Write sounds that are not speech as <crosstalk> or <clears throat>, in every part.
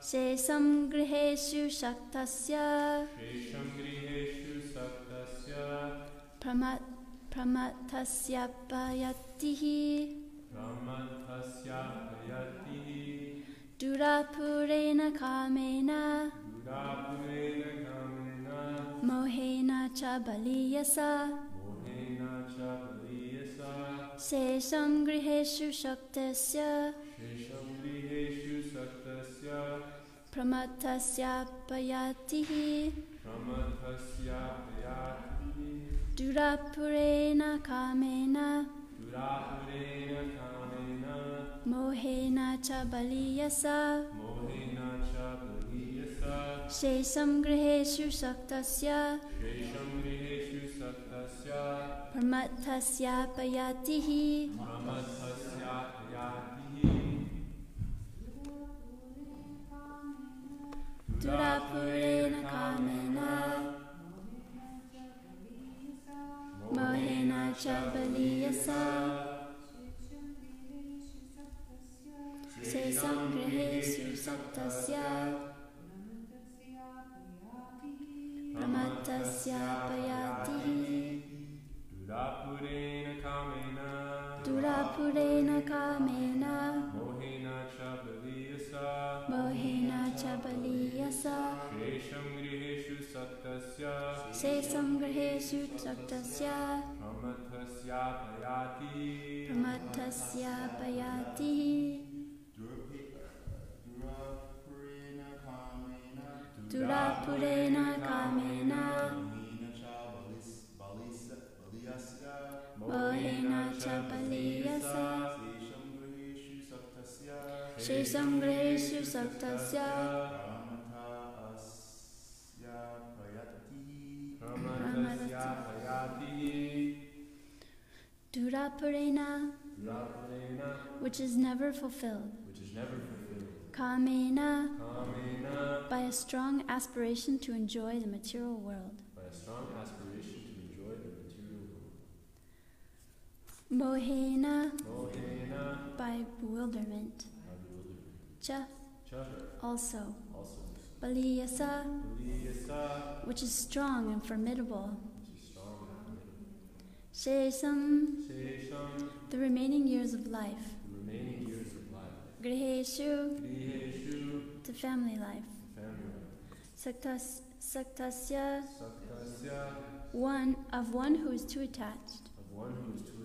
mohena chabaliyasa Sesam griheshu shaktasya shesham griheshu saktasya pramatasya payatihi pramatasya payatihi Durapurena kamena Durapurena kamena Mohena cha baliyasa mohena chabaliyasa Shesam saktasya Pramatasya payatihi pramatasya payatihi Durapurena kamena Mohena chabaliyasa Sesam griheshu shaktasya Pramatasya payatihi Durapurena kamena. Durapurena kamena. Mohena chabaliyasa Mohena chabaliyasa shesham griheshu saktasya Sesam griheshu shaktasya pramatasya payatihi Pramatasya payatihi Durapurena kamena. Mohena chabaliyasa Pramatasya Durapurena which is never fulfilled. Kamena by a strong aspiration to enjoy the material world. By a strong aspiration to enjoy the material world Mohena. Mohena. By bewilderment. By bewilderment Cha. Cha. Also. Also. Baliyasa Liyasa, which is strong and formidable. Which is strong and formidable. Shesam. Shesham, the remaining years of life. The remaining years of life. Griheshu Griheshu, the family life. Family life. Saktas, Saktasya. Saktasya, one of one who is too attached. Of one who is too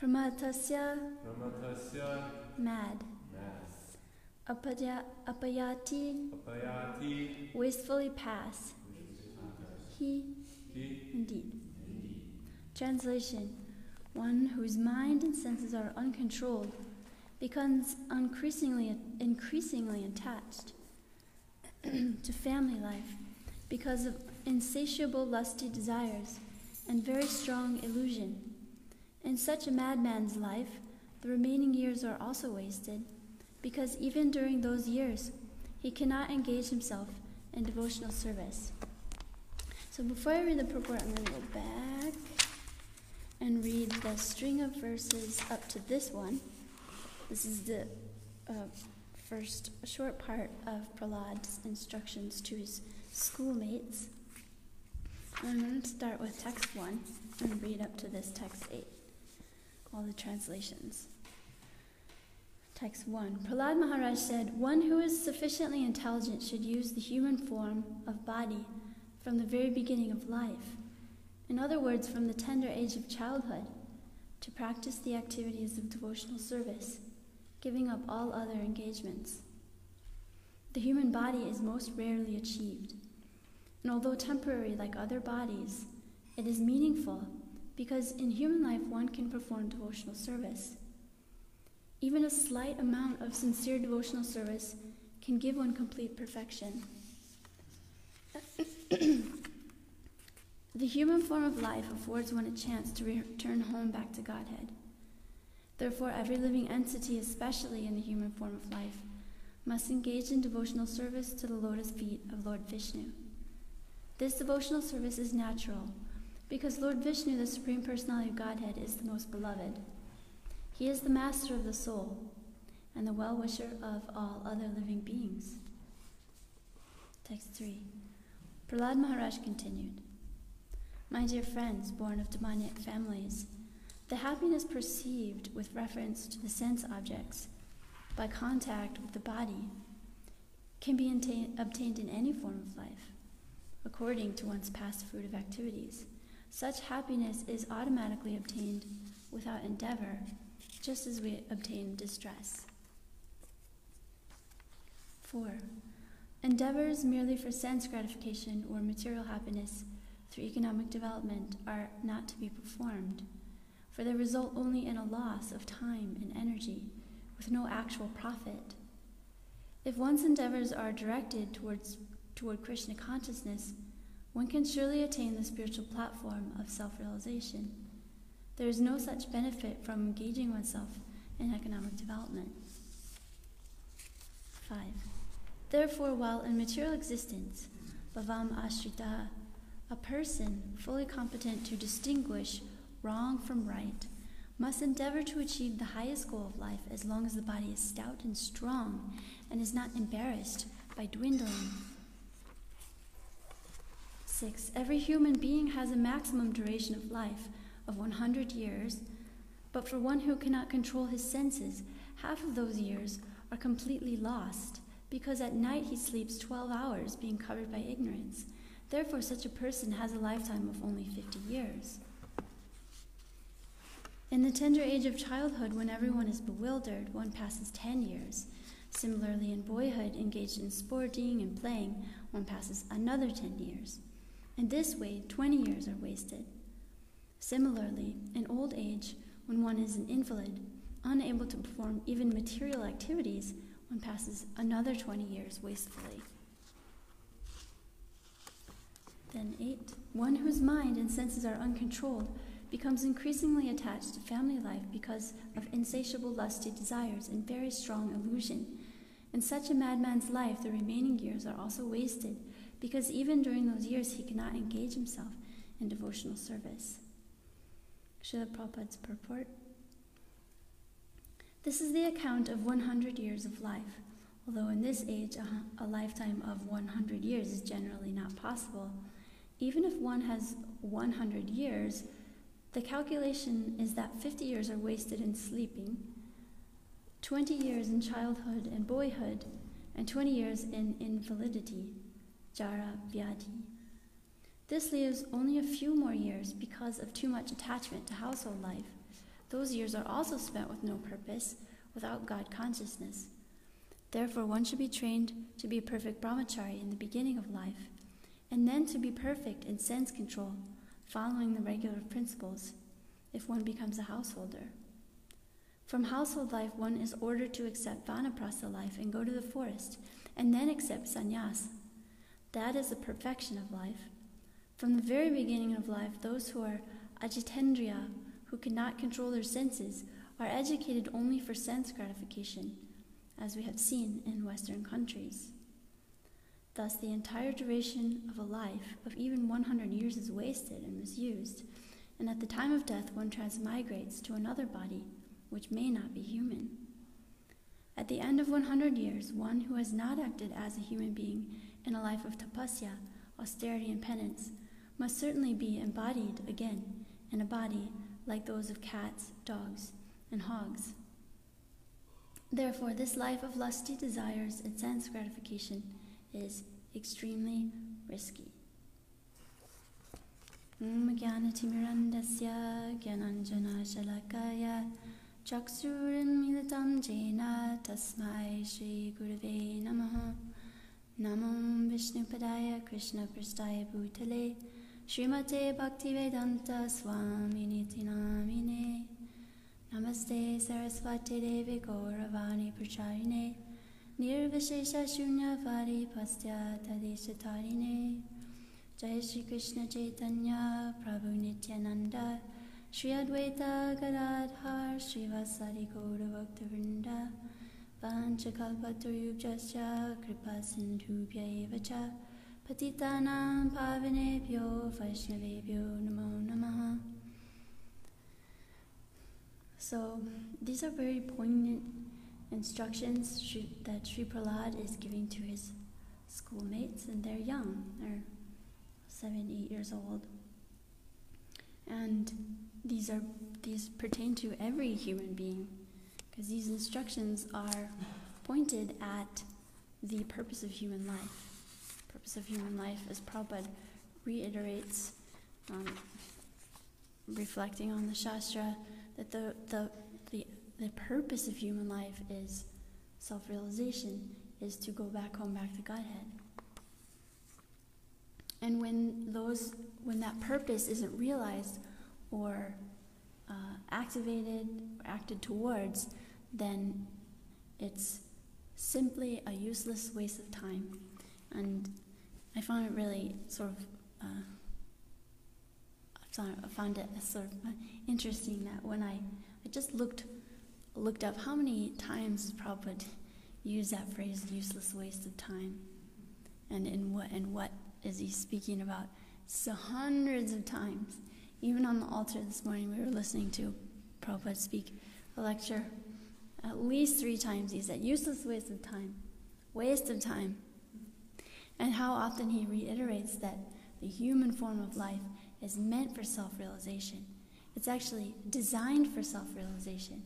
Pramatasya Brahmatasya, mad. Math. Apaya, Apayati. Apayati, wastefully pass. He. He, indeed. Translation. One whose mind and senses are uncontrolled becomes increasingly, increasingly attached <clears throat> to family life because of insatiable lusty desires and very strong illusion. In such a madman's life, the remaining years are also wasted because even during those years, he cannot engage himself in devotional service. So before I read the purport, I'm going to go back and read the string of verses up to this one. This is the uh, first short part of Prahlad's instructions to his schoolmates. I'm going to start with text one and read up to this text eight, all the translations. Text 1. Prahlad Maharaj said, One who is sufficiently intelligent should use the human form of body from the very beginning of life. In other words, from the tender age of childhood, to practice the activities of devotional service, giving up all other engagements. The human body is most rarely achieved, and although temporary like other bodies, it is meaningful because in human life one can perform devotional service. Even a slight amount of sincere devotional service can give one complete perfection. the human form of life affords one a chance to return home back to Godhead. Therefore, every living entity, especially in the human form of life, must engage in devotional service to the lotus feet of Lord Vishnu. This devotional service is natural because Lord Vishnu, the Supreme Personality of Godhead, is the most beloved. He is the master of the soul and the well wisher of all other living beings. Text 3. Prahlad Maharaj continued My dear friends, born of demoniac families, the happiness perceived with reference to the sense objects by contact with the body can be obtained in any form of life, according to one's past fruitive activities. Such happiness is automatically obtained without endeavor just as we obtain distress. 4. Endeavors merely for sense gratification or material happiness through economic development are not to be performed, for they result only in a loss of time and energy with no actual profit. If one's endeavors are directed towards, toward Krishna consciousness, one can surely attain the spiritual platform of self realization. There is no such benefit from engaging oneself in economic development. 5. Therefore, while in material existence, bhavam ashrita, a person fully competent to distinguish wrong from right, must endeavor to achieve the highest goal of life as long as the body is stout and strong and is not embarrassed by dwindling. 6. Every human being has a maximum duration of life of 100 years, but for one who cannot control his senses, half of those years are completely lost, because at night he sleeps 12 hours, being covered by ignorance. Therefore, such a person has a lifetime of only 50 years. In the tender age of childhood, when everyone is bewildered, one passes 10 years. Similarly, in boyhood, engaged in sporting and playing, one passes another 10 years. In this way, 20 years are wasted. Similarly, in old age, when one is an invalid, unable to perform even material activities, one passes another 20 years wastefully. Then, 8. One whose mind and senses are uncontrolled becomes increasingly attached to family life because of insatiable lusty desires and very strong illusion. In such a madman's life, the remaining years are also wasted because even during those years he cannot engage himself in devotional service. Srila Prabhupada's purport. This is the account of 100 years of life. Although in this age a, a lifetime of 100 years is generally not possible, even if one has 100 years, the calculation is that 50 years are wasted in sleeping, 20 years in childhood and boyhood, and 20 years in invalidity, jara vyadhi. This leaves only a few more years because of too much attachment to household life. Those years are also spent with no purpose, without God consciousness. Therefore, one should be trained to be a perfect brahmachari in the beginning of life, and then to be perfect in sense control, following the regular principles, if one becomes a householder. From household life, one is ordered to accept vanaprastha life and go to the forest, and then accept sannyas. That is the perfection of life. From the very beginning of life, those who are ajitendriya, who cannot control their senses, are educated only for sense gratification, as we have seen in Western countries. Thus, the entire duration of a life of even 100 years is wasted and misused, and at the time of death, one transmigrates to another body, which may not be human. At the end of 100 years, one who has not acted as a human being in a life of tapasya, austerity, and penance must certainly be embodied again in a body like those of cats, dogs, and hogs. Therefore, this life of lusty desires and sense gratification is extremely risky. Mm, Shalakaya Chaksurinmilitam Jena Tasmai नमो विष्णुपदाय कृष्णपृष्ठाय भूतले श्रीमते भक्तिवेदन्तस्वामिनिति नामिने नमस्ते सरस्वती देवि गौरवाणी प्रचारिणे निर्विशेषशून्यवारि पश्चातदेशतारिणे जय श्रीकृष्ण चैतन्य प्रभु Nityanand Shri Advaita Gadadhar श्रीवासारि गौरभक्तवृन्द So these are very poignant instructions that Sri Prahlad is giving to his schoolmates, and they're young. They're seven, eight years old. And these are these pertain to every human being, because these instructions are pointed at the purpose of human life. Purpose of human life, as Prabhupada reiterates, um, reflecting on the Shastra, that the, the, the, the purpose of human life is self realization, is to go back home, back to Godhead. And when those, when that purpose isn't realized or uh, activated or acted towards, then it's simply a useless waste of time. And I found it really sort of, uh, I found it sort of interesting that when I, I just looked, looked up how many times Prabhupada used that phrase, useless waste of time, and in what, and what is he speaking about? So hundreds of times. Even on the altar this morning, we were listening to Prabhupada speak a lecture. At least three times he said, useless waste of time, waste of time. And how often he reiterates that the human form of life is meant for self realization. It's actually designed for self realization.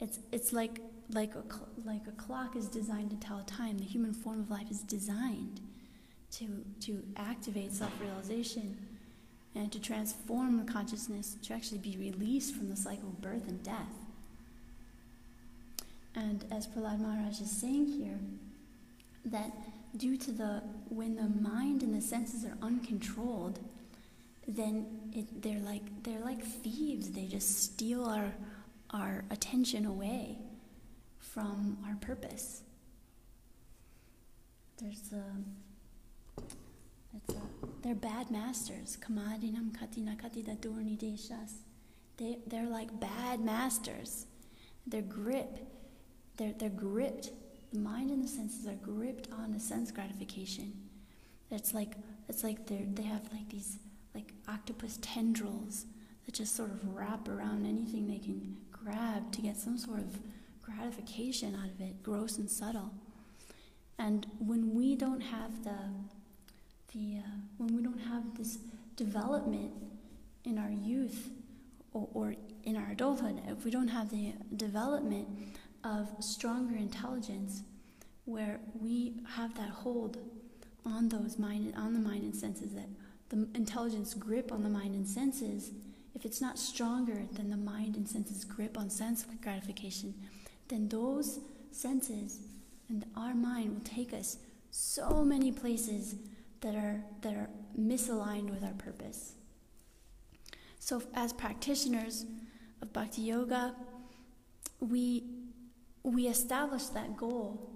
It's, it's like, like, a, like a clock is designed to tell time. The human form of life is designed to, to activate self realization and to transform the consciousness to actually be released from the cycle of birth and death. And as Prahlad Maharaj is saying here, that due to the when the mind and the senses are uncontrolled, then it, they're like they're like thieves. They just steal our our attention away from our purpose. There's a, it's a they're bad masters. Kamadinam katina katida durni deshas. They they're like bad masters. Their grip, they're they're gripped. The mind and the senses are gripped on a sense gratification. It's like it's like they they have like these like octopus tendrils that just sort of wrap around anything they can grab to get some sort of gratification out of it, gross and subtle. And when we don't have the, the uh, when we don't have this development in our youth or, or in our adulthood, if we don't have the development of stronger intelligence, where we have that hold on those mind on the mind and senses that the intelligence grip on the mind and senses, if it's not stronger than the mind and senses grip on sense gratification, then those senses and our mind will take us so many places that are that are misaligned with our purpose. So as practitioners of bhakti yoga, we we establish that goal.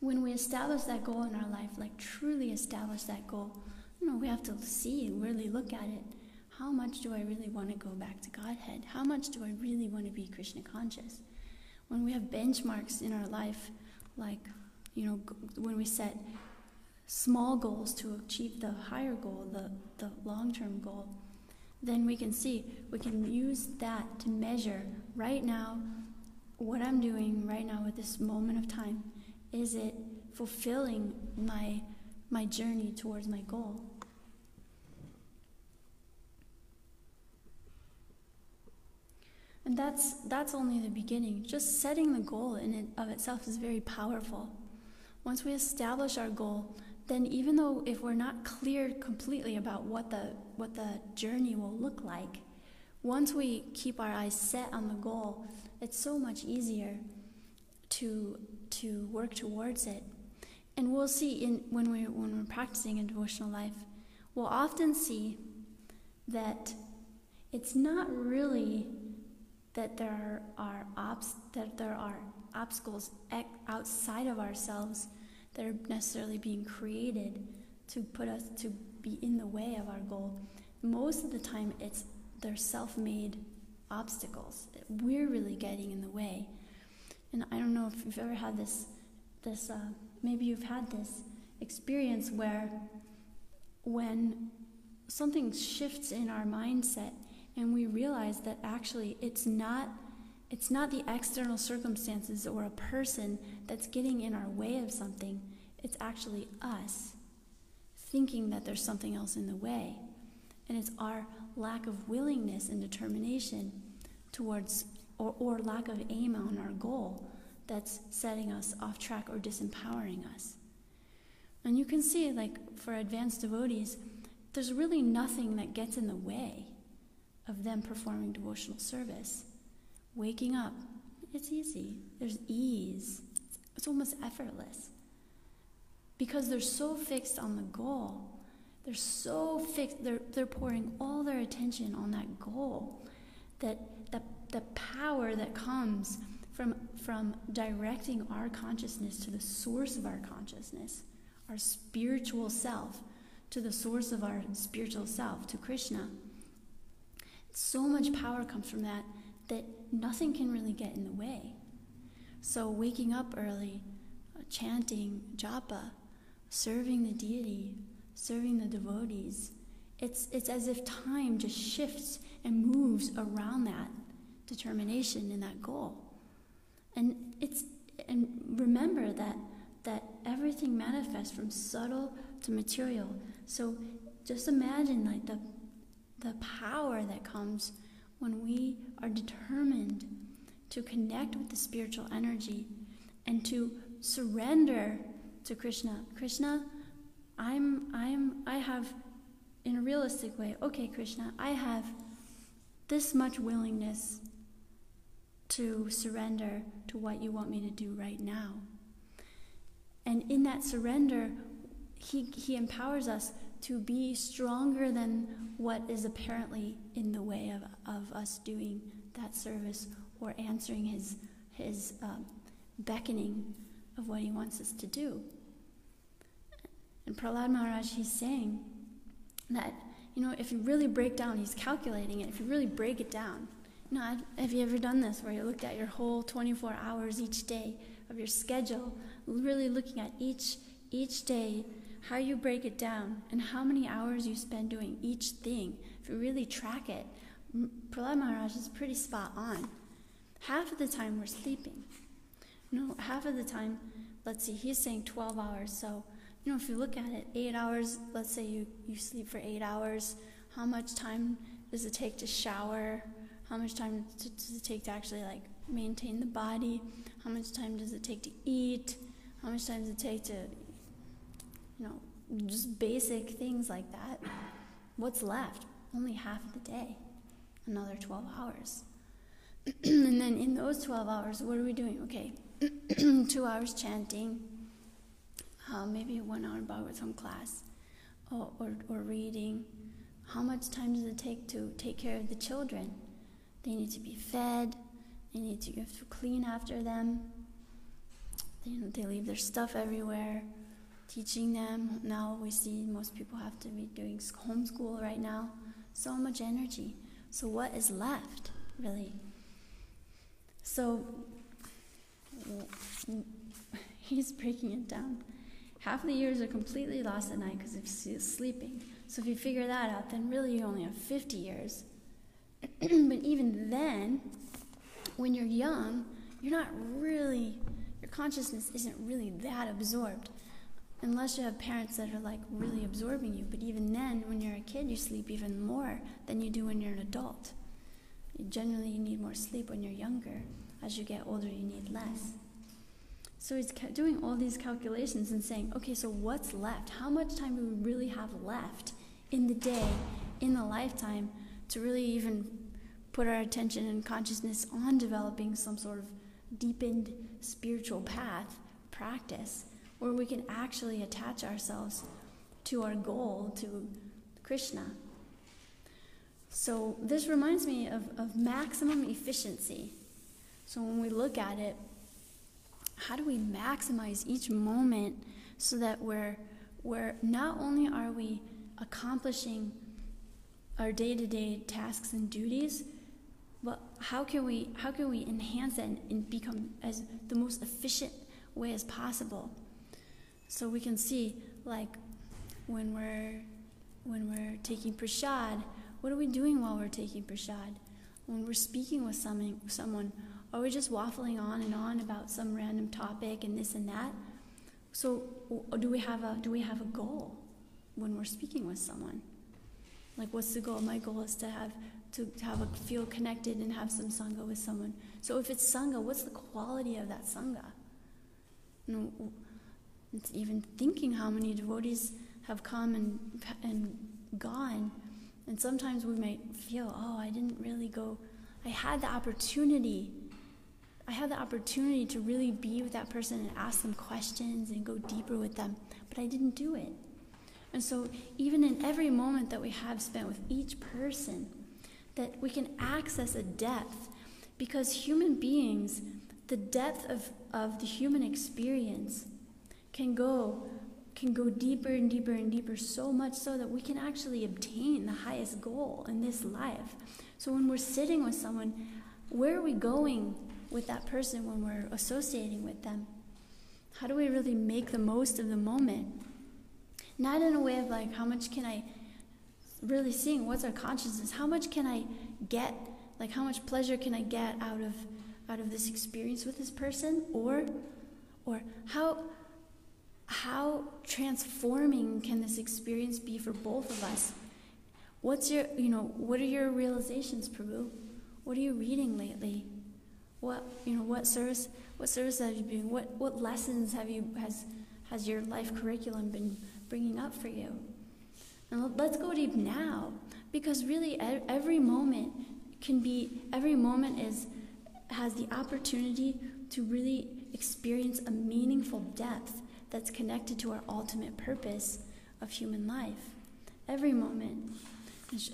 When we establish that goal in our life, like truly establish that goal, you know, we have to see and really look at it. How much do I really want to go back to Godhead? How much do I really want to be Krishna conscious? When we have benchmarks in our life, like, you know, when we set small goals to achieve the higher goal, the, the long term goal, then we can see, we can use that to measure right now what I'm doing right now at this moment of time. Is it fulfilling my, my journey towards my goal? And that's that's only the beginning. Just setting the goal in it of itself is very powerful. Once we establish our goal, then even though if we're not clear completely about what the what the journey will look like, once we keep our eyes set on the goal, it's so much easier to to work towards it. And we'll see in when we when we're practicing in devotional life, we'll often see that it's not really that there are, obs- that there are obstacles outside of ourselves that are necessarily being created to put us to be in the way of our goal. Most of the time, it's they're self-made obstacles. We're really getting in the way. And I don't know if you've ever had this, this uh, maybe you've had this experience where when something shifts in our mindset and we realize that actually it's not it's not the external circumstances or a person that's getting in our way of something it's actually us thinking that there's something else in the way and it's our lack of willingness and determination towards or, or lack of aim on our goal that's setting us off track or disempowering us and you can see like for advanced devotees there's really nothing that gets in the way of them performing devotional service. Waking up, it's easy. There's ease. It's almost effortless. Because they're so fixed on the goal. They're so fixed, they're, they're pouring all their attention on that goal that the, the power that comes from, from directing our consciousness to the source of our consciousness, our spiritual self, to the source of our spiritual self, to Krishna so much power comes from that that nothing can really get in the way. So, waking up early, uh, chanting japa, serving the deity, serving the devotees, it's, it's as if time just shifts and moves around that determination and that goal. And it's and remember that that everything manifests from subtle to material. So just imagine like the the power that comes when we are determined to connect with the spiritual energy and to surrender to Krishna. Krishna, I'm I'm I have in a realistic way, okay, Krishna, I have this much willingness to surrender to what you want me to do right now. And in that surrender, he, he empowers us to be stronger than what is apparently in the way of, of us doing that service or answering his, his um, beckoning of what he wants us to do. And Prahlad Maharaj, he's saying that, you know, if you really break down, he's calculating it, if you really break it down, you know, have you ever done this where you looked at your whole 24 hours each day of your schedule, really looking at each, each day how you break it down, and how many hours you spend doing each thing, if you really track it, Prahlad Maharaj is pretty spot on. Half of the time we're sleeping. No, half of the time, let's see, he's saying 12 hours. So, you know, if you look at it, eight hours, let's say you, you sleep for eight hours, how much time does it take to shower? How much time does it take to actually like maintain the body? How much time does it take to eat? How much time does it take to you know, just basic things like that, what's left? Only half of the day, another 12 hours. <clears throat> and then in those 12 hours, what are we doing? Okay, <clears throat> two hours chanting, uh, maybe one hour Bhagavatam class, or, or, or reading. How much time does it take to take care of the children? They need to be fed, they need to, you have to clean after them, they, they leave their stuff everywhere teaching them. Now we see most people have to be doing homeschool right now. So much energy. So, what is left, really? So, <laughs> he's breaking it down. Half the years are completely lost at night because of sleeping. So, if you figure that out, then really you only have 50 years. <clears throat> but even then, when you're young, you're not really, your consciousness isn't really that absorbed unless you have parents that are like really absorbing you. But even then, when you're a kid, you sleep even more than you do when you're an adult. generally you need more sleep when you're younger. As you get older, you need less. So he's doing all these calculations and saying, okay, so what's left? How much time do we really have left in the day, in the lifetime, to really even put our attention and consciousness on developing some sort of deepened spiritual path, practice, where we can actually attach ourselves to our goal, to Krishna. So this reminds me of, of maximum efficiency. So when we look at it, how do we maximize each moment so that we're, we're not only are we accomplishing our day-to-day tasks and duties, but how can we how can we enhance it and, and become as the most efficient way as possible? So we can see like when we're when we're taking prasad, what are we doing while we're taking prasad? When we're speaking with someone, someone, are we just waffling on and on about some random topic and this and that? So, do we have a do we have a goal when we're speaking with someone? Like, what's the goal? My goal is to have to have a feel connected and have some sangha with someone. So, if it's sangha, what's the quality of that sangha? You know, it's even thinking how many devotees have come and and gone, and sometimes we might feel, oh, I didn't really go. I had the opportunity I had the opportunity to really be with that person and ask them questions and go deeper with them, but I didn't do it. And so, even in every moment that we have spent with each person, that we can access a depth because human beings, the depth of, of the human experience can go can go deeper and deeper and deeper so much so that we can actually obtain the highest goal in this life. So when we're sitting with someone, where are we going with that person when we're associating with them? How do we really make the most of the moment? Not in a way of like, how much can I really seeing what's our consciousness? How much can I get? Like, how much pleasure can I get out of out of this experience with this person? Or, or how how transforming can this experience be for both of us? What's your, you know, what are your realizations, Prabhu? What are you reading lately? What you know? What service? What service have you been? What what lessons have you has has your life curriculum been bringing up for you? And let's go deep now, because really every moment can be every moment is has the opportunity to really experience a meaningful depth that's connected to our ultimate purpose of human life. Every moment.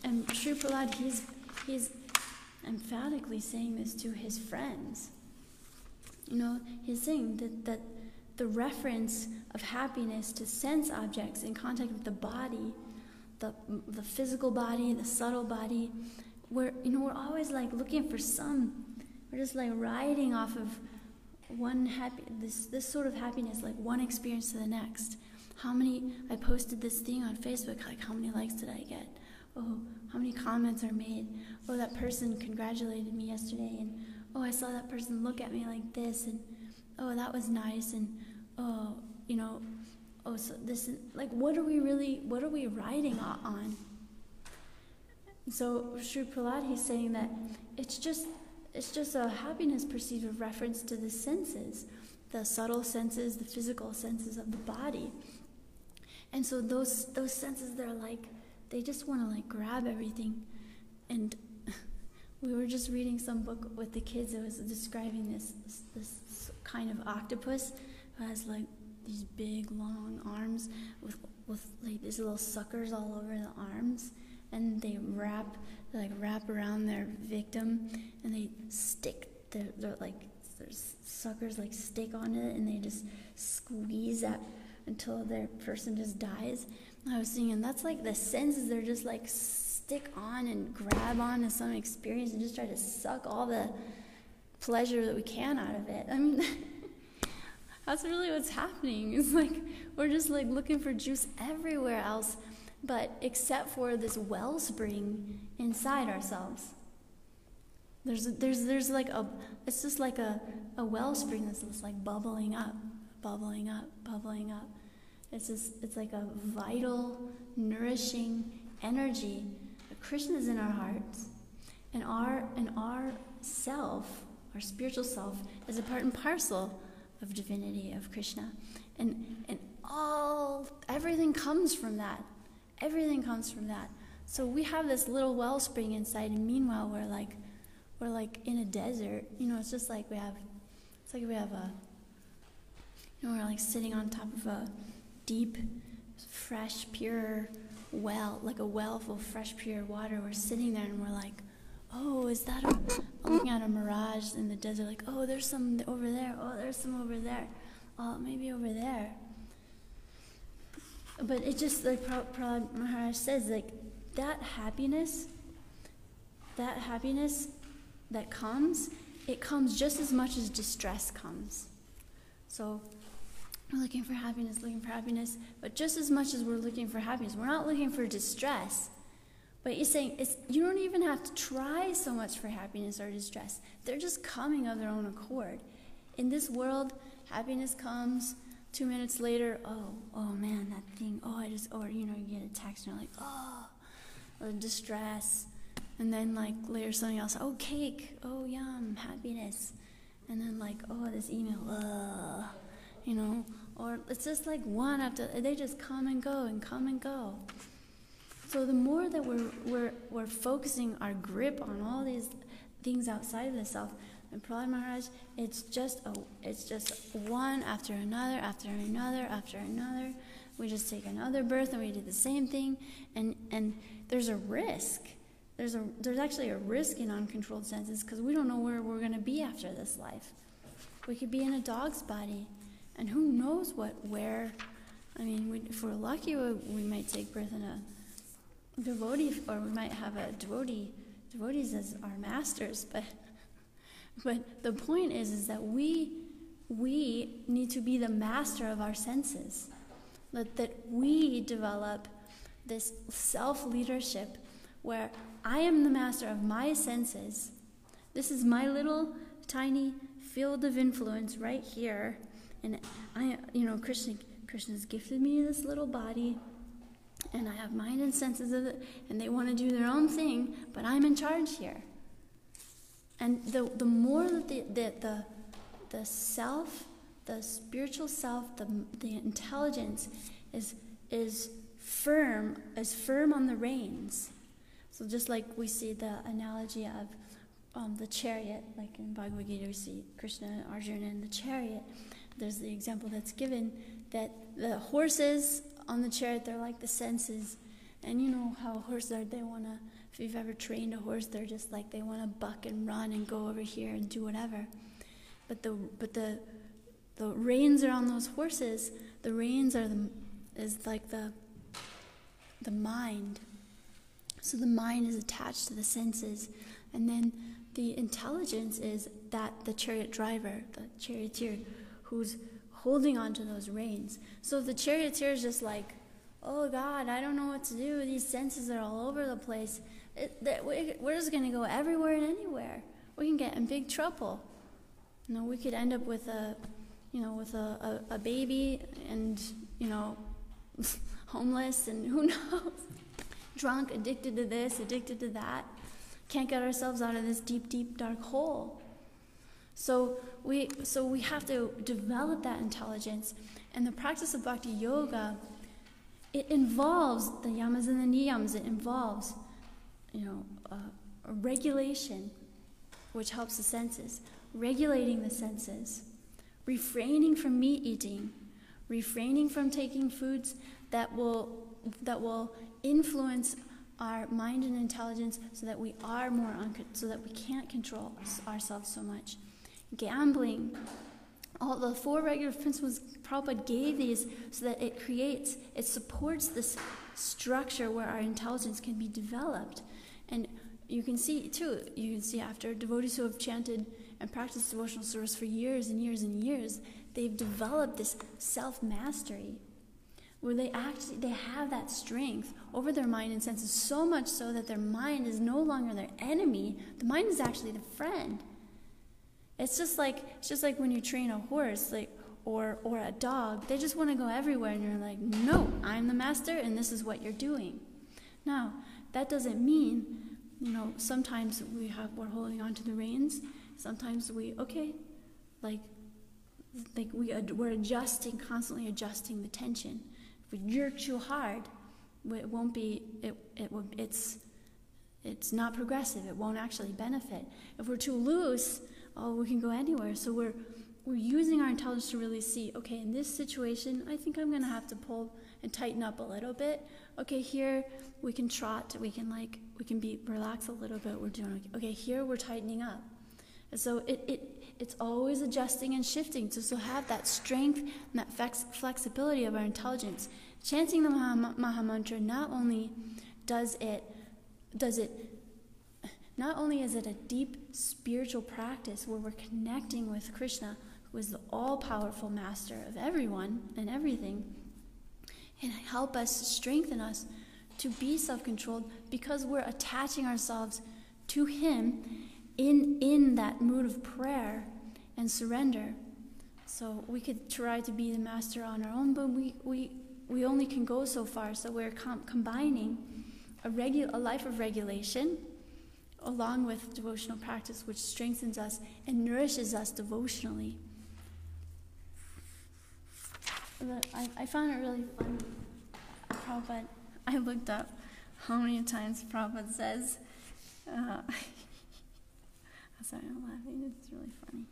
And Sri Prahlad, he's, he's emphatically saying this to his friends. You know, he's saying that, that the reference of happiness to sense objects in contact with the body, the, the physical body, the subtle body, we're, you know, we're always like looking for some, we're just like riding off of one happy, this, this sort of happiness, like one experience to the next. How many, I posted this thing on Facebook, like how many likes did I get? Oh, how many comments are made? Oh, that person congratulated me yesterday, and oh, I saw that person look at me like this, and oh, that was nice, and oh, you know, oh, so this, is like, what are we really, what are we riding on? So Sri Prahlad, he's saying that it's just, it's just a happiness perceived with reference to the senses, the subtle senses, the physical senses of the body. And so those those senses, they're like they just want to like grab everything. And <laughs> we were just reading some book with the kids that was describing this, this kind of octopus who has like these big long arms with with like these little suckers all over the arms and they wrap like wrap around their victim and they stick their, their like their suckers like stick on it and they just squeeze that until their person just dies I was thinking that's like the senses they're just like stick on and grab on to some experience and just try to suck all the pleasure that we can out of it. I mean, <laughs> that's really what's happening. It's like we're just like looking for juice everywhere else, but except for this wellspring inside ourselves. There's there's there's like a it's just like a, a wellspring that's just like bubbling up, bubbling up, bubbling up. It's just, it's like a vital, nourishing energy. Krishna is in our hearts. and our and our self, our spiritual self, is a part and parcel of divinity of Krishna, and and all everything comes from that. Everything comes from that. So we have this little wellspring inside, and meanwhile we're like we're like in a desert. You know, it's just like we have it's like we have a you know we're like sitting on top of a deep, fresh, pure well, like a well full of fresh, pure water. We're sitting there and we're like, oh, is that a, looking at a mirage in the desert, like, oh, there's some over there. Oh, there's some over there. Oh, maybe over there. But it just, like Prahlad Maharaj says, like, that happiness, that happiness that comes, it comes just as much as distress comes. So we're looking for happiness, looking for happiness, but just as much as we're looking for happiness, we're not looking for distress. But he's saying it's, you don't even have to try so much for happiness or distress. They're just coming of their own accord. In this world, happiness comes. Two minutes later, oh, oh man, that thing. Oh, I just, or you know, you get a text and you're like, oh, or distress, and then like later something else. Oh, cake. Oh, yum, happiness, and then like, oh, this email. Ugh you know, or it's just like one after they just come and go and come and go. So the more that we're we're we're focusing our grip on all these things outside of the self, and Prahlad Maharaj, it's just a it's just one after another after another after another. We just take another birth and we do the same thing, and and there's a risk. There's a there's actually a risk in uncontrolled senses because we don't know where we're going to be after this life. We could be in a dog's body and who knows what, where. I mean, we, if we're lucky, we, we might take birth in a devotee, or we might have a devotee, devotees as our masters. But, <laughs> but the point is, is that we, we need to be the master of our senses. That, that we develop this self leadership where I am the master of my senses. This is my little tiny field of influence right here. And I, you know, Krishna, Krishna's gifted me this little body, and I have mind and senses of it, and they want to do their own thing, but I'm in charge here. And the, the more that the, the, the, the self, the spiritual self, the, the intelligence is, is firm, is firm on the reins. So just like we see the analogy of um, the chariot, like in Bhagavad Gita, we see Krishna and Arjuna in the chariot there's the example that's given that the horses on the chariot, they're like the senses. And you know how horses are, they want to, if you've ever trained a horse, they're just like, they want to buck and run and go over here and do whatever. But the, but the, the reins are on those horses. The reins are the, is like the, the mind. So the mind is attached to the senses. And then the intelligence is that the chariot driver, the charioteer, who's holding on to those reins. So the charioteer is just like, oh God, I don't know what to do, these senses are all over the place, it, that we, we're just going to go everywhere and anywhere. We can get in big trouble. You know, we could end up with a, you know, with a, a, a baby and, you know, <laughs> homeless and who <laughs> knows, drunk, addicted to this, addicted to that. Can't get ourselves out of this deep, deep, dark hole. So we, so we have to develop that intelligence. And the practice of bhakti yoga, it involves the yamas and the niyams. It involves, you know, uh, regulation, which helps the senses, regulating the senses, refraining from meat eating, refraining from taking foods that will that will influence our mind and intelligence so that we are more so that we can't control ourselves so much gambling. All the four regular principles Prabhupada gave these so that it creates, it supports this structure where our intelligence can be developed. And you can see, too, you can see after devotees who have chanted and practiced devotional service for years and years and years, they've developed this self mastery where they actually they have that strength over their mind and senses so much so that their mind is no longer their enemy the mind is actually the friend it's just like it's just like when you train a horse, like or or a dog. They just want to go everywhere, and you're like, no, I'm the master, and this is what you're doing. Now, that doesn't mean you know, sometimes we have we're holding on to the reins. Sometimes we okay, like like we we're adjusting constantly adjusting the tension. If we jerk too hard, it won't be it it will it's it's not progressive. It won't actually benefit. If we're too loose, oh, we can go anywhere. So we're we're using our intelligence to really see. Okay, in this situation, I think I'm gonna have to pull and tighten up a little bit. Okay, here we can trot. We can like we can be relax a little bit. We're doing okay. Okay, here we're tightening up. And so it, it it's always adjusting and shifting to so have that strength and that flex, flexibility of our intelligence. Chanting the Maha, Maha Mantra not only does it does it not only is it a deep spiritual practice where we're connecting with Krishna, who is the all-powerful master of everyone and everything, and help us strengthen us to be self-controlled because we're attaching ourselves to him in in that mood of prayer and surrender. So we could try to be the master on our own, but we we, we only can go so far. So we're com- combining a, regu- a life of regulation along with devotional practice, which strengthens us and nourishes us devotionally. I, found it really funny. Prabhupada, I looked up how many times Prabhupada says, uh, <laughs> sorry, I'm laughing, it's really funny.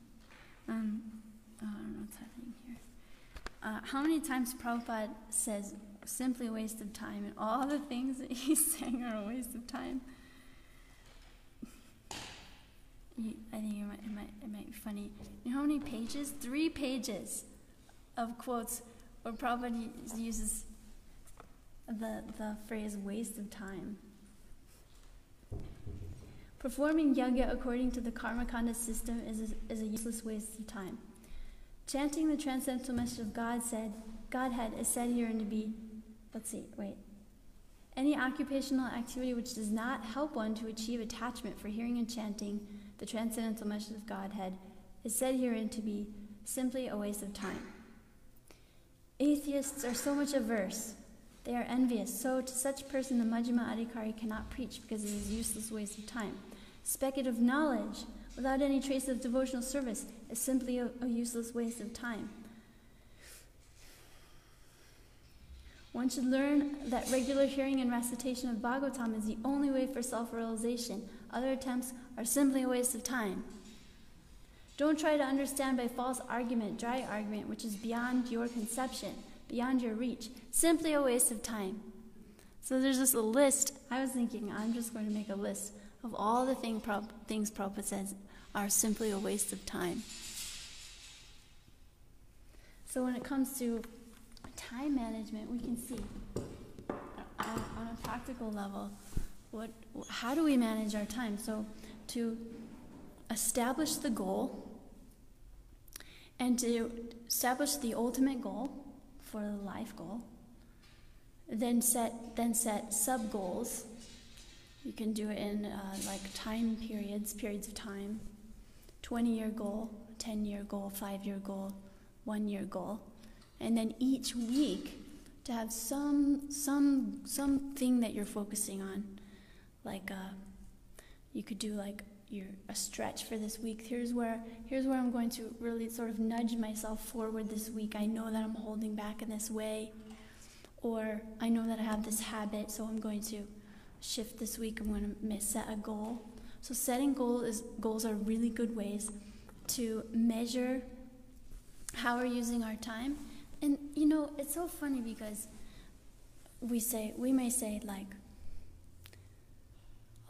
Um, oh, I don't know what's happening here. Uh, how many times Prabhupada says simply waste of time, and all the things that he's <laughs> saying are a waste of time? You, I think it might, it, might, it might be funny. You know how many pages? Three pages of quotes where Prabhupada uses the, the phrase waste of time. Performing yoga according to the Karmakanda system is a, is a useless waste of time. Chanting the transcendental message of God said, Godhead is said herein to be, let's see, wait. Any occupational activity which does not help one to achieve attachment for hearing and chanting the transcendental message of Godhead is said herein to be simply a waste of time. Atheists are so much averse. They are envious. So to such person the Madhyama Adhikari cannot preach because it is a useless waste of time. Speculative knowledge without any trace of devotional service is simply a, a useless waste of time. One should learn that regular hearing and recitation of Bhagavatam is the only way for self realization. Other attempts are simply a waste of time. Don't try to understand by false argument, dry argument, which is beyond your conception, beyond your reach. Simply a waste of time. So there's just a list. I was thinking, I'm just going to make a list of all the thing, things Prabhupada says are simply a waste of time. So when it comes to time management, we can see on, on a practical level what how do we manage our time? So to establish the goal and to establish the ultimate goal for the life goal then set then set sub goals you can do it in uh, like time periods periods of time. 20 year goal 10 year goal 5 year goal 1 year goal. And then each week to have some some something that you're focusing on like uh, you could do like your a stretch for this week. Here's where here's where i'm going to really sort of nudge myself forward this week. I know that i'm holding back in this way or i know that i have this habit so i'm going to shift this week. I'm going to set a goal. So setting goals is goals are really good ways to measure how we're using our time. And you know it's so funny because we say we may say like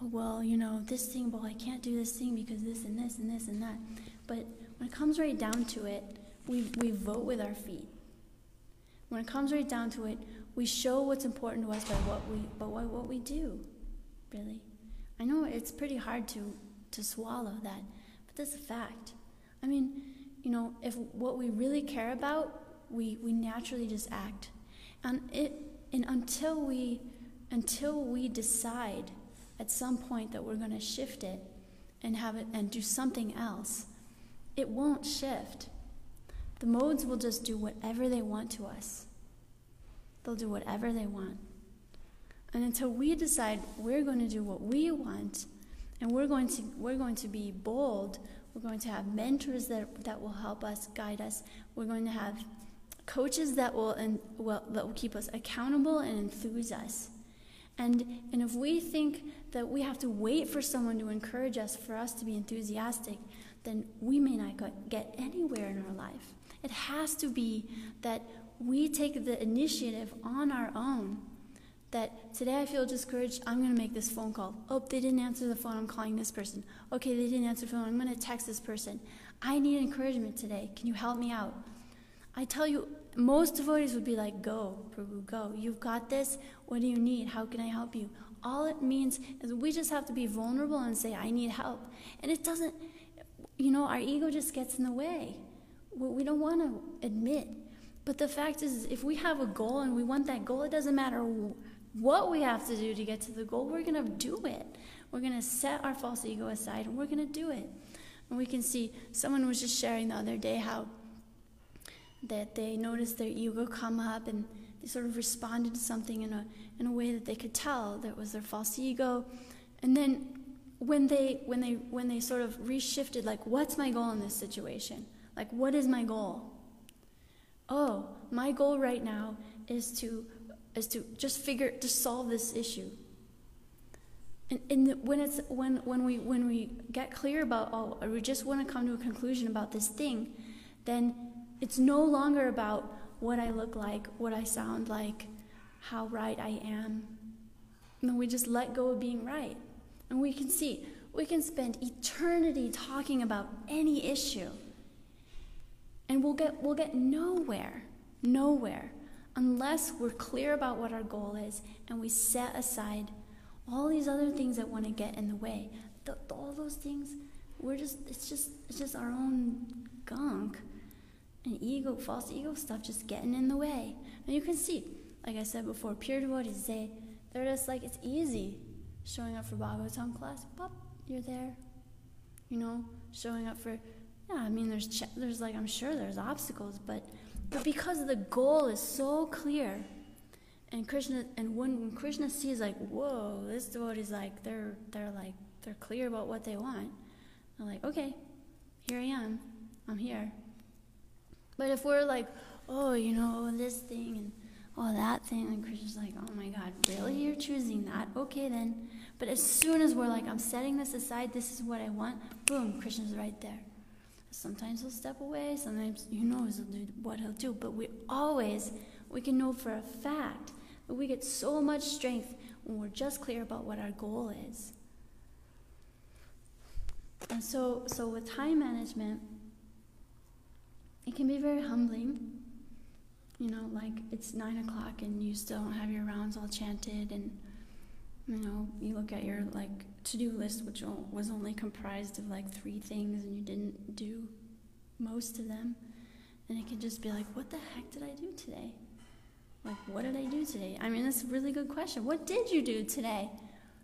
oh, well, you know, this thing, well, I can't do this thing because this and this and this and that. But when it comes right down to it, we, we vote with our feet. When it comes right down to it, we show what's important to us by what we, by what, what we do, really. I know it's pretty hard to, to swallow that, but that's a fact. I mean, you know, if what we really care about, we, we naturally just act. And it and until we until we decide at some point that we're going to shift it and have it and do something else, it won't shift. The modes will just do whatever they want to us. They'll do whatever they want. And until we decide we're going to do what we want, and we're going to we're going to be bold, we're going to have mentors that that will help us, guide us. We're going to have coaches that will and will that will keep us accountable and enthuse us. And and if we think that we have to wait for someone to encourage us for us to be enthusiastic, then we may not get anywhere in our life. It has to be that we take the initiative on our own that today I feel discouraged, I'm going to make this phone call. Oh, they didn't answer the phone, I'm calling this person. Okay, they didn't answer the phone, I'm going to text this person. I need encouragement today. Can you help me out? I tell you, most devotees would be like, Go, Prabhu, go. You've got this. What do you need? How can I help you? All it means is we just have to be vulnerable and say, I need help. And it doesn't, you know, our ego just gets in the way. We don't want to admit. But the fact is, if we have a goal and we want that goal, it doesn't matter what we have to do to get to the goal, we're going to do it. We're going to set our false ego aside and we're going to do it. And we can see someone was just sharing the other day how that they noticed their ego come up and they sort of responded to something in a in a way that they could tell that was their false ego. And then when they when they when they sort of reshifted like what's my goal in this situation? Like what is my goal? Oh, my goal right now is to is to just figure to solve this issue. And, and when it's when when we when we get clear about oh we just want to come to a conclusion about this thing, then it's no longer about what I look like, what I sound like, how right I am. And we just let go of being right. And we can see, we can spend eternity talking about any issue. And we'll get, we'll get nowhere, nowhere unless we're clear about what our goal is and we set aside all these other things that want to get in the way. The, the, all those things, we're just it's just it's just our own gunk and ego, false ego stuff just getting in the way. And you can see, like I said before, pure devotees they they're just like it's easy showing up for Bhagavatam class. Pop, you're there. You know, showing up for yeah. I mean, there's ch- there's like I'm sure there's obstacles, but but because the goal is so clear, and Krishna, and when, when Krishna sees like, whoa, this devotee's like, they're they're like, they're clear about what they want. They're like, okay, here I am, I'm here. But if we're like, oh, you know, oh, this thing and all that thing, and Krishna's like, oh my God, really? You're choosing that? Okay then. But as soon as we're like, I'm setting this aside, this is what I want, boom, Krishna's right there. Sometimes he'll step away, sometimes you know who knows what he'll do, but we always, we can know for a fact that we get so much strength when we're just clear about what our goal is. And so, so with time management, it can be very humbling. You know, like it's nine o'clock and you still don't have your rounds all chanted, and you know, you look at your like to-do list, which was only comprised of like three things, and you didn't do most of them, and it can just be like, what the heck did I do today? Like, what did I do today? I mean, that's a really good question. What did you do today?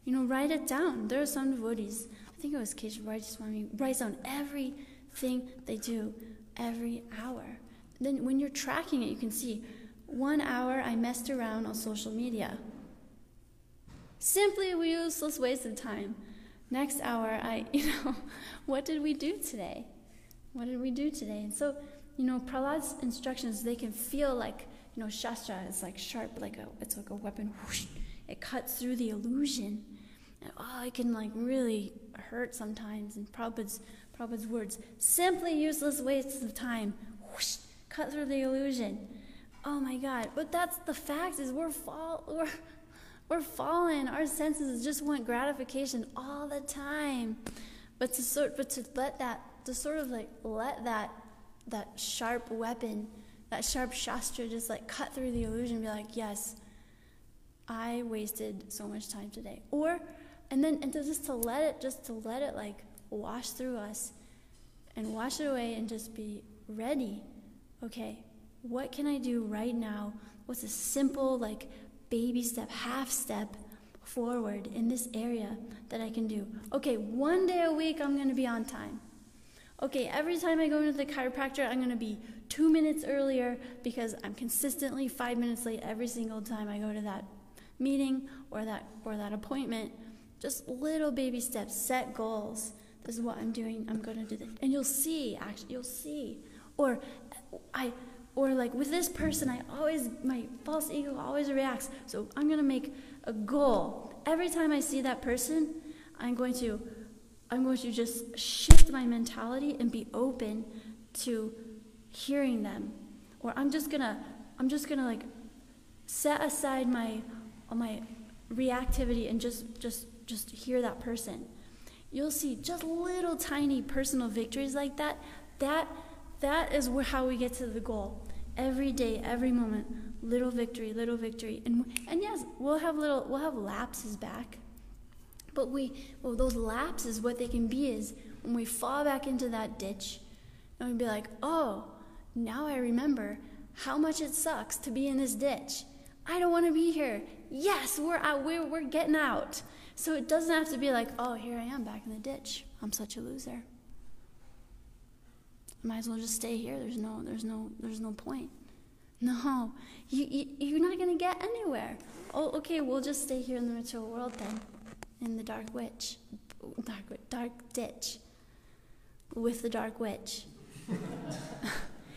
You know, write it down. There are some devotees, I think it was Keshav Swami, writes down everything they do every hour. Then when you're tracking it, you can see one hour I messed around on social media. Simply useless waste of time. Next hour, I, <laughs> you know, what did we do today? What did we do today? And so, you know, Prahlad's instructions, they can feel like, you know, Shastra is like sharp, like a, it's like a weapon. Whoosh, it cuts through the illusion. And, oh, it can like really hurt sometimes. And Prabhupada's, Prabhupada's words, simply useless wastes of time. Whoosh, cut through the illusion. Oh my God. But that's the fact is we're fall, we're, we're fallen. Our senses just want gratification all the time. But to sort but to let that to sort of like let that that sharp weapon, that sharp shastra just like cut through the illusion and be like, yes, I wasted so much time today. Or and then and to just to let it just to let it like wash through us and wash it away and just be ready. Okay, what can I do right now? What's a simple like baby step, half step forward in this area that I can do. Okay, one day a week I'm to be on time. Okay, every time I go into the chiropractor, I'm to be two minutes earlier because I'm consistently five minutes late every single time I go to that meeting or that or that appointment. Just little baby steps, set goals. This is what I'm doing. I'm going to do this. And you'll see, actually, you'll see. Or I or like with this person, I always my false ego always reacts. So I'm going to make a goal. Every time I see that person, I'm going to I'm going to just shift my mentality and be open to hearing them. Or I'm just going to I'm just going to like set aside my my reactivity and just just just hear that person. You'll see just little tiny personal victories like that. That that is where, how we get to the goal. Every day, every moment, little victory, little victory. And and yes, we'll have little we'll have lapses back. But we well those lapses what they can be is when we fall back into that ditch and we'd be like, "Oh, now I remember how much it sucks to be in this ditch. I don't want to be here. Yes, we're out. We're, we're getting out. So it doesn't have to be like, oh, here I am back in the ditch. I'm such a loser. I might as well just stay here. There's no, there's no, there's no point. No, you, you, you're not going to get anywhere. Oh, okay, we'll just stay here in the material world then, in the dark witch, dark, dark ditch, with the dark witch. <laughs>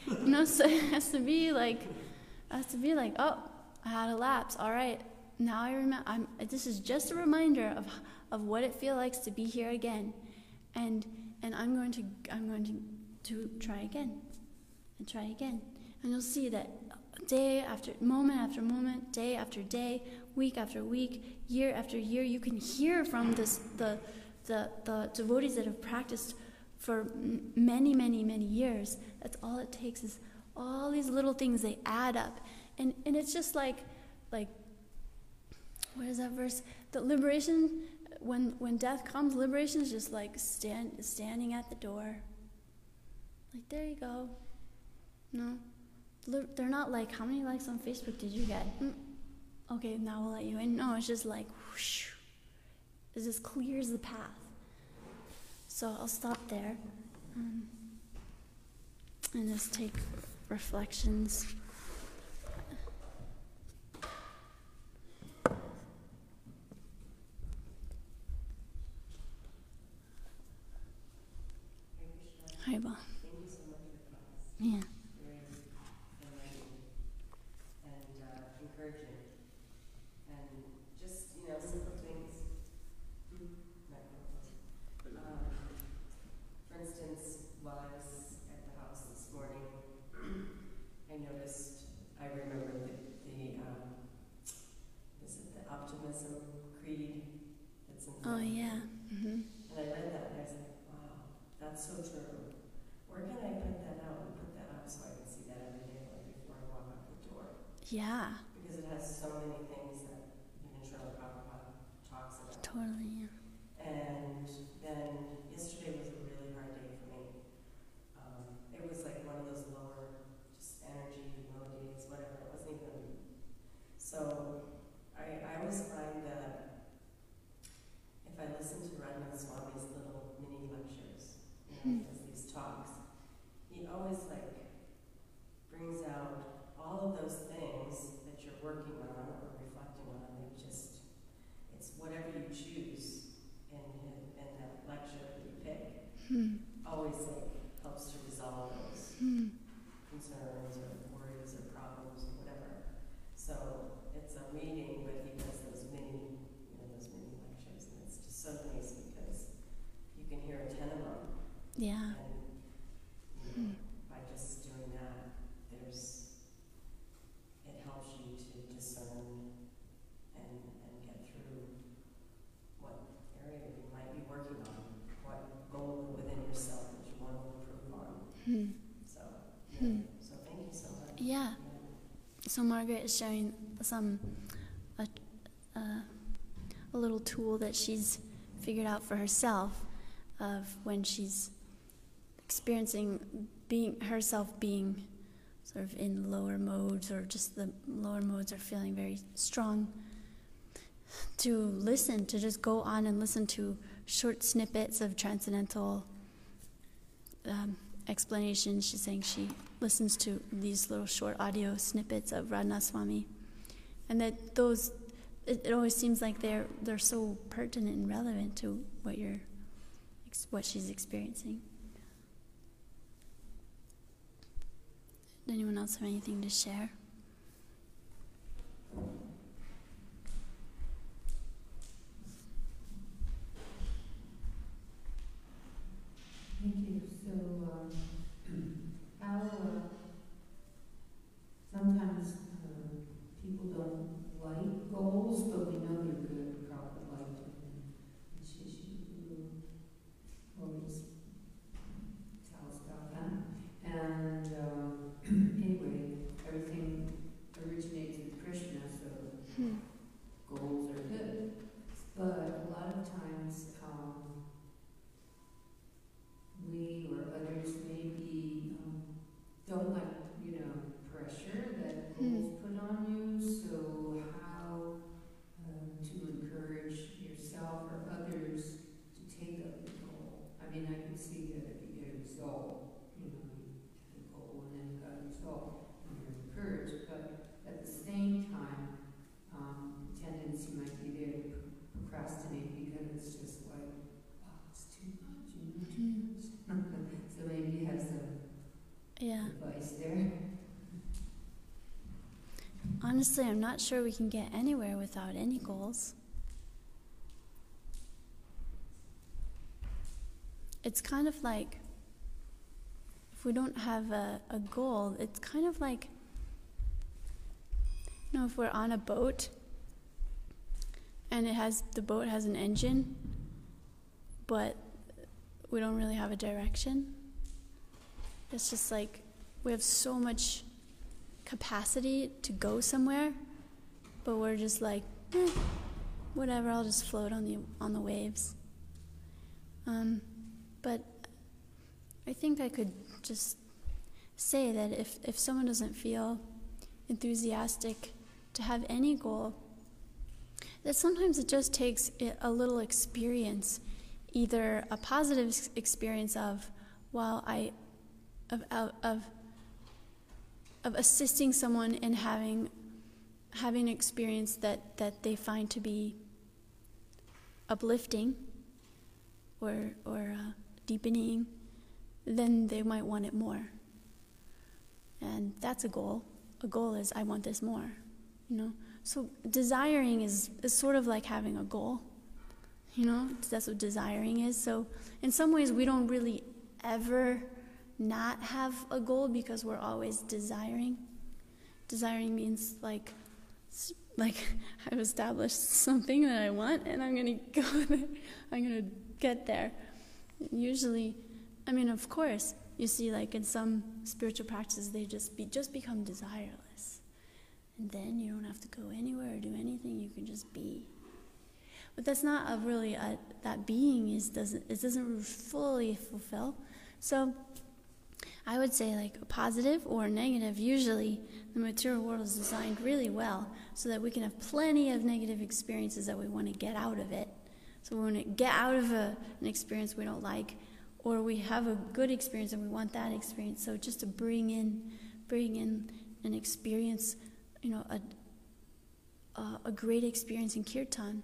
you know, so it has to be like, it has to be like, oh, I had a lapse. All right, now I remember. I'm, this is just a reminder of of what it feels like to be here again, and and I'm going to I'm going to to try again, and try again, and you'll see that day after moment after moment, day after day, week after week, year after year, you can hear from this the the the devotees that have practiced for many many many years. That's all it takes is all these little things they add up and and it's just like like what is that verse? The liberation when when death comes liberation is just like stand standing at the door. Like there you go. No. They're not like how many likes on facebook did you get? Mm. okay now we'll let you in. No it's just like whoosh. it just clears the path. So i'll stop there. Um, and just take reflections Haribol. Yeah. and uh, encouraging. And just, you know, simple things. Um, for instance, while I was at the house this morning, I noticed, I remember the, the um, is it the optimism creed that's in the Oh, yeah. Mm-hmm. And I read that and I was like, wow, that's so true. Where can I print that out and put that up so I can see that every day like before I walk out the door? Yeah, Because it has so many things that even Srila Prabhupada talks about. totally. And then yesterday was a really hard day for me. Um, it was like one of those lower, just energy, low days, whatever. It wasn't even. So I, I always find that if I listen to Radhanath Swami's little mini lectures, you know, Hmm. he does these talks, he always like brings out all of those things that you're working on or reflecting on. It just, it's whatever you choose in, his, in that lecture that you pick, Hmm. always like helps to resolve those Hmm. concerns or worries or problems or whatever. So it's a meeting, but he does those mini, you know, those mini lectures, and it's just so nice because you can hear ten of them, Yeah. and you know, by just doing that, there's it helps you to discern and and get through what area you might be working on, what goal within yourself that you want to improve on. Hmm. So, Hmm. so thank you so much. Yeah. So Margaret is sharing some a, a, a little tool that she's figured out for herself of when she's experiencing being herself being sort of in lower modes or just the lower modes are feeling very strong to listen to just go on and listen to short snippets of transcendental um, explanations. She's saying she listens to these little short audio snippets of Radhanath Swami, and that those it, it always seems like they're they're so pertinent and relevant to what you're what she's experiencing. Anyone else have anything to share? Thank you. So, um, how, uh, sometimes, uh, people don't like goals, but we know they're good, we probably like them. And she, she always tells about that. And, um, anyway, everything originates with Krishna, so Hmm. goals are good. But a lot of times, um, we or others maybe, um, don't like, you know, pressure that Hmm. goals put on you, so how, um, to encourage yourself or others to take up the goal. I mean, I can see that if you get a result, you know, you get a goal and then you got a result, and you're encouraged, but at the same time, um, tendency might be there to procrastinate because it's just like, oh, it's too much, you know, too Hmm. much. So maybe you have some Yeah. advice there. Honestly, I'm not sure we can get anywhere without any goals. It's kind of like if we don't have a, a goal, it's kind of like, you know, if we're on a boat and it has the boat has an engine, but we don't really have a direction. It's just like we have so much capacity to go somewhere, but we're just like, eh, whatever. I'll just float on the on the waves. Um, but I think I could just say that if if someone doesn't feel enthusiastic to have any goal, that sometimes it just takes a little experience, either a positive experience of, well, I, of of, of of assisting someone in having having an experience that, that they find to be uplifting or or uh, deepening, then they might want it more. And that's a goal. A goal is I want this more, you know. So desiring is, is sort of like having a goal. You know, that's what desiring is. So in some ways we don't really ever not have a goal because we're always desiring. Desiring means like, like <laughs> I've established something that I want, and I'm gonna <laughs> go there. I'm gonna get there. Usually, I mean, of course, you see, like in some spiritual practices, they just be just become desireless, and then you don't have to go anywhere or do anything. You can just be. But that's not a really a, that being is doesn't it doesn't fully fulfill. So I would say like a positive or a negative. Usually, the material world is designed really well so that we can have plenty of negative experiences that we want to get out of it. So we want to get out of a, an experience we don't like, or we have a good experience and we want that experience. So just to bring in, bring in an experience, you know, a a, a great experience in kirtan,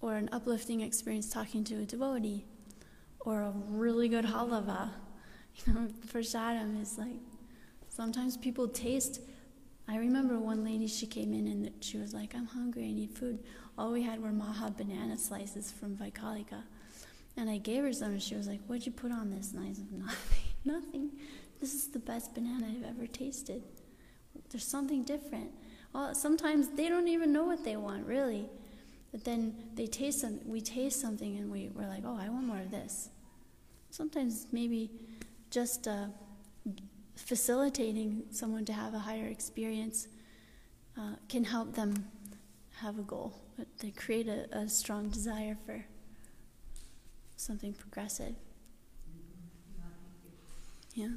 or an uplifting experience talking to a devotee, or a really good halava. <laughs> You know, prasadam is like sometimes people taste. I remember one lady, she came in and she was like, I'm hungry, I need food. All we had were maha banana slices from Vaikalika. And I gave her some and she was like, What'd you put on this? And I said, <laughs> Nothing, nothing. This is the best banana I've ever tasted. There's something different. Well, sometimes they don't even know what they want, really. But then they taste some, we taste something and we, we're like, oh, I want more of this. Sometimes maybe just uh, facilitating someone to have a higher experience uh, can help them have a goal. But they create a, a strong desire for something progressive. Yeah.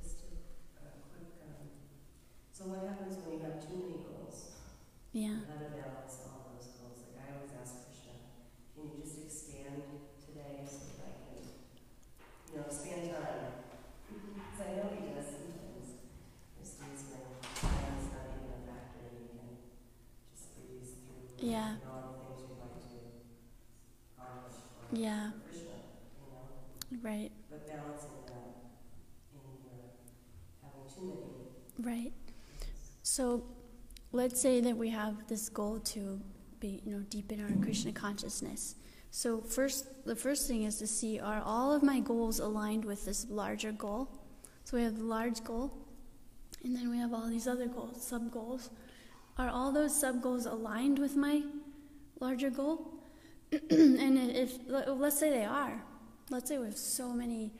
Just a, a quick, um, so what happens when you have too many goals? Yeah. Yeah. Yeah. Right. Right. So let's say that we have this goal to be, you know, deepen our Krishna consciousness. So first, the first thing is to see are all of my goals aligned with this larger goal? So we have the large goal, and then we have all these other goals, sub goals. Are all those sub goals aligned with my larger goal? <clears throat> and if let's say they are, let's say we have so many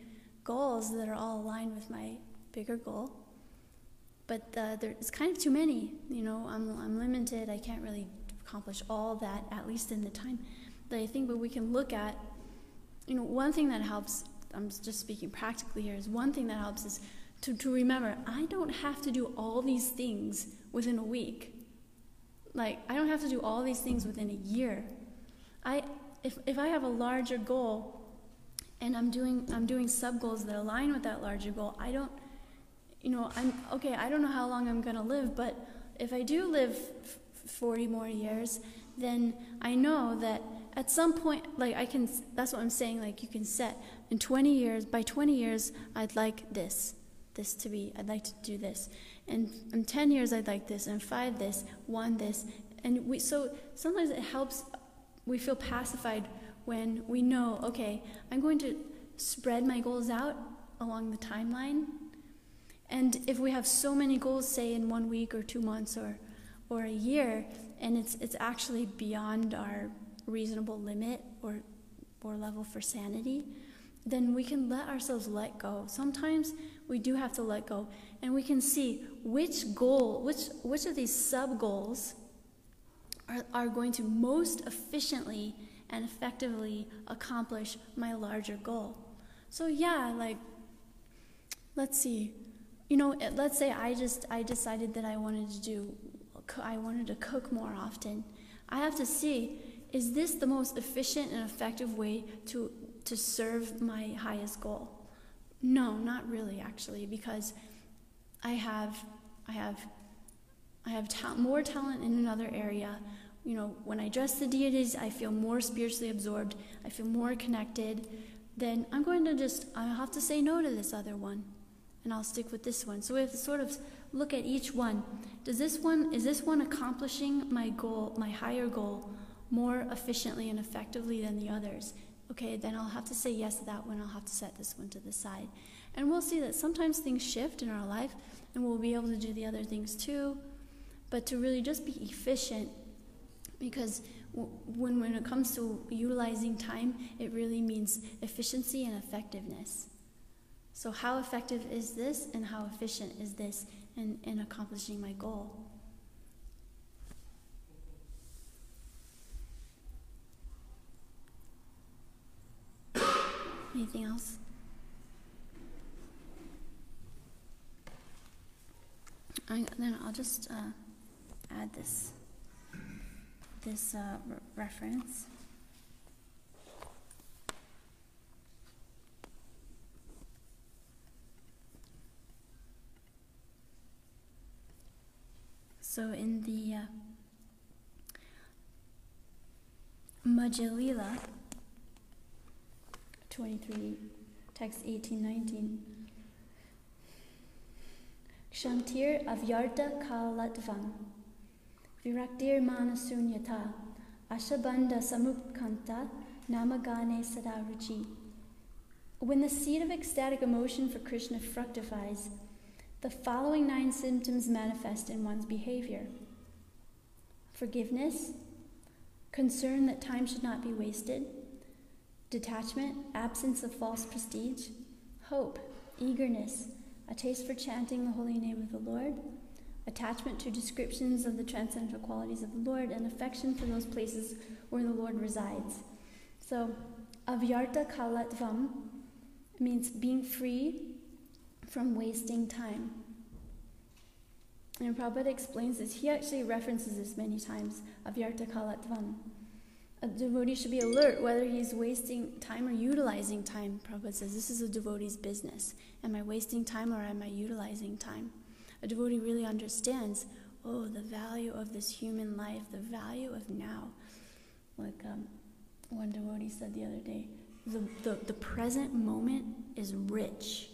goals that are all aligned with my bigger goal, but uh, there's kind of too many. You know, I'm I'm limited. I can't really accomplish all that at least in the time that I think. But we can look at, you know, one thing that helps. I'm just speaking practically here. Is one thing that helps is to, to remember I don't have to do all these things within a week. Like I don't have to do all these things within a year. I if if I have a larger goal and I'm doing I'm doing sub goals that align with that larger goal, I don't you know, I'm okay, I don't know how long I'm going to live, but if I do live f- 40 more years, then I know that at some point like I can that's what I'm saying like you can set in 20 years by 20 years I'd like this this to be I'd like to do this and in 10 years I'd like this and 5 this 1 this. And we so sometimes it helps we feel pacified when we know okay I'm going to spread my goals out along the timeline. And if we have so many goals say in one week or 2 months or or a year and it's it's actually beyond our reasonable limit or or level for sanity then we can let ourselves let go. Sometimes we do have to let go and we can see which goal which which of these sub goals are, are going to most efficiently and effectively accomplish my larger goal so yeah like let's see you know eh, let's say i just i decided that i wanted to do I wanted to cook more often. I have to see is this the most efficient and effective way to, to serve my highest goal? No, not really, actually, because I have, I have, I have ta- more talent in another area. You know, when I dress the deities, I feel more spiritually absorbed. I feel more connected. Then I'm going to just, I have to say no to this other one, and I'll stick with this one. So we have to sort of look at each one. Does this one is this one accomplishing my goal, my higher goal, more efficiently and effectively than the others? Okay, then I'll have to say yes to that one. I'll have to set this one to the side. And we'll see that sometimes things shift in our life and we'll be able to do the other things too. But to really just be efficient because when, when it comes to utilizing time, it really means efficiency and effectiveness. So, how effective is this and how efficient is this in, in accomplishing my goal? <coughs> Anything else? I, then I'll just uh, add this this uh, re- reference. So in the uh, Madhya-lila 23, text 1819. Kshantir avyarta kalatvam, viraktir manasunyata, ashabanda samupkanta, namagane sadaruchi. When the seed of ecstatic emotion for Krishna fructifies, the following nine symptoms manifest in one's behavior. Forgiveness, concern that time should not be wasted, detachment, absence of false prestige, hope, eagerness, a taste for chanting the holy name of the Lord, attachment to descriptions of the transcendental qualities of the Lord, and affection for those places where the Lord resides. So, avyarta kalatvam means being free from wasting time. And Prabhupada explains this. He actually references this many times, avyarta kalatvam. A devotee should be alert whether he's wasting time or utilizing time. Prabhupada says this is a devotee's business. Am I wasting time or am I utilizing time? A devotee really understands, oh, the value of this human life, the value of now. Like, um, one devotee said the other day, the, the, the present moment is rich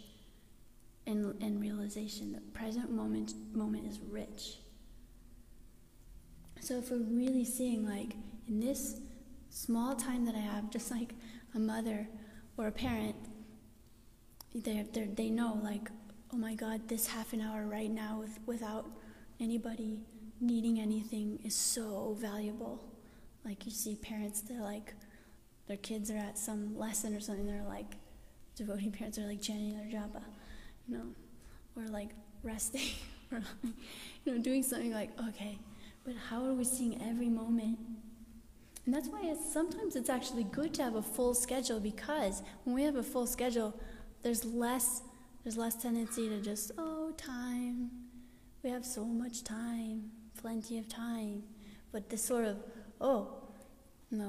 in, in realization. The present moment moment is rich. So if we're really seeing like in this small time that I have, just like a mother or a parent, they they know like, oh my God, this half an hour right now with, without anybody needing anything is so valuable. Like you see parents, they're like, their kids are at some lesson or something, they're like, devotee parents are like chanting their japa, you know, or like resting, <laughs> or you know, doing something like, okay, but how are we seeing every moment? And that's why it's, sometimes it's actually good to have a full schedule because when we have a full schedule, there's less there's less tendency to just oh time. We have so much time, plenty of time. But this sort of oh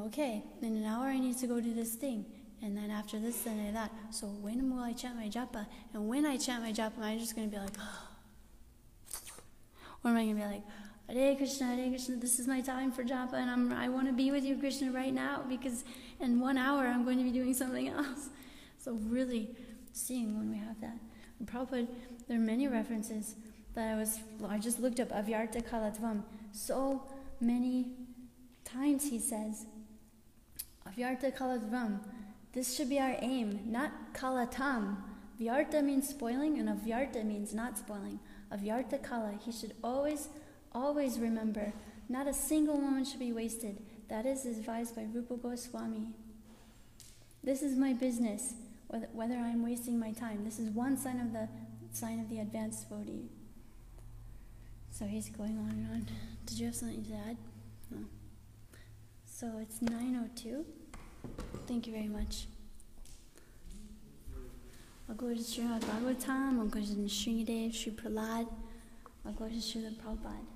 okay in an hour I need to go do this thing. And then after this, then I that. So when will I chant my japa? And when I chant my japa, am I just going to be like, oh. <gasps> or am I going to be like, Hare Krishna, Hare Krishna, this is my time for japa, and I'm, I want to be with you, Krishna, right now, because in one hour I'm going to be doing something else. <laughs> So, really seeing when we have that. And Prabhupada, there are many references that I was, I just looked up, Avyarta Kalatvam. So many times he says, Avyarta Kalatvam. This should be our aim, not Kalatam. Vyarta means spoiling, and Avyarta means not spoiling. Avyarta Kala, he should always Always remember, not a single moment should be wasted. That is advised by Rupa Goswami. This is my business, whether, I'm wasting my time. This is one sign of the sign of the advanced devotee. So he's going on and on. Did you have something to add? No. So it's 9.02. Thank you very much. I'll go to Srimad Bhagavatam, I'll go to Sri I'll go to Srila Prabhupada.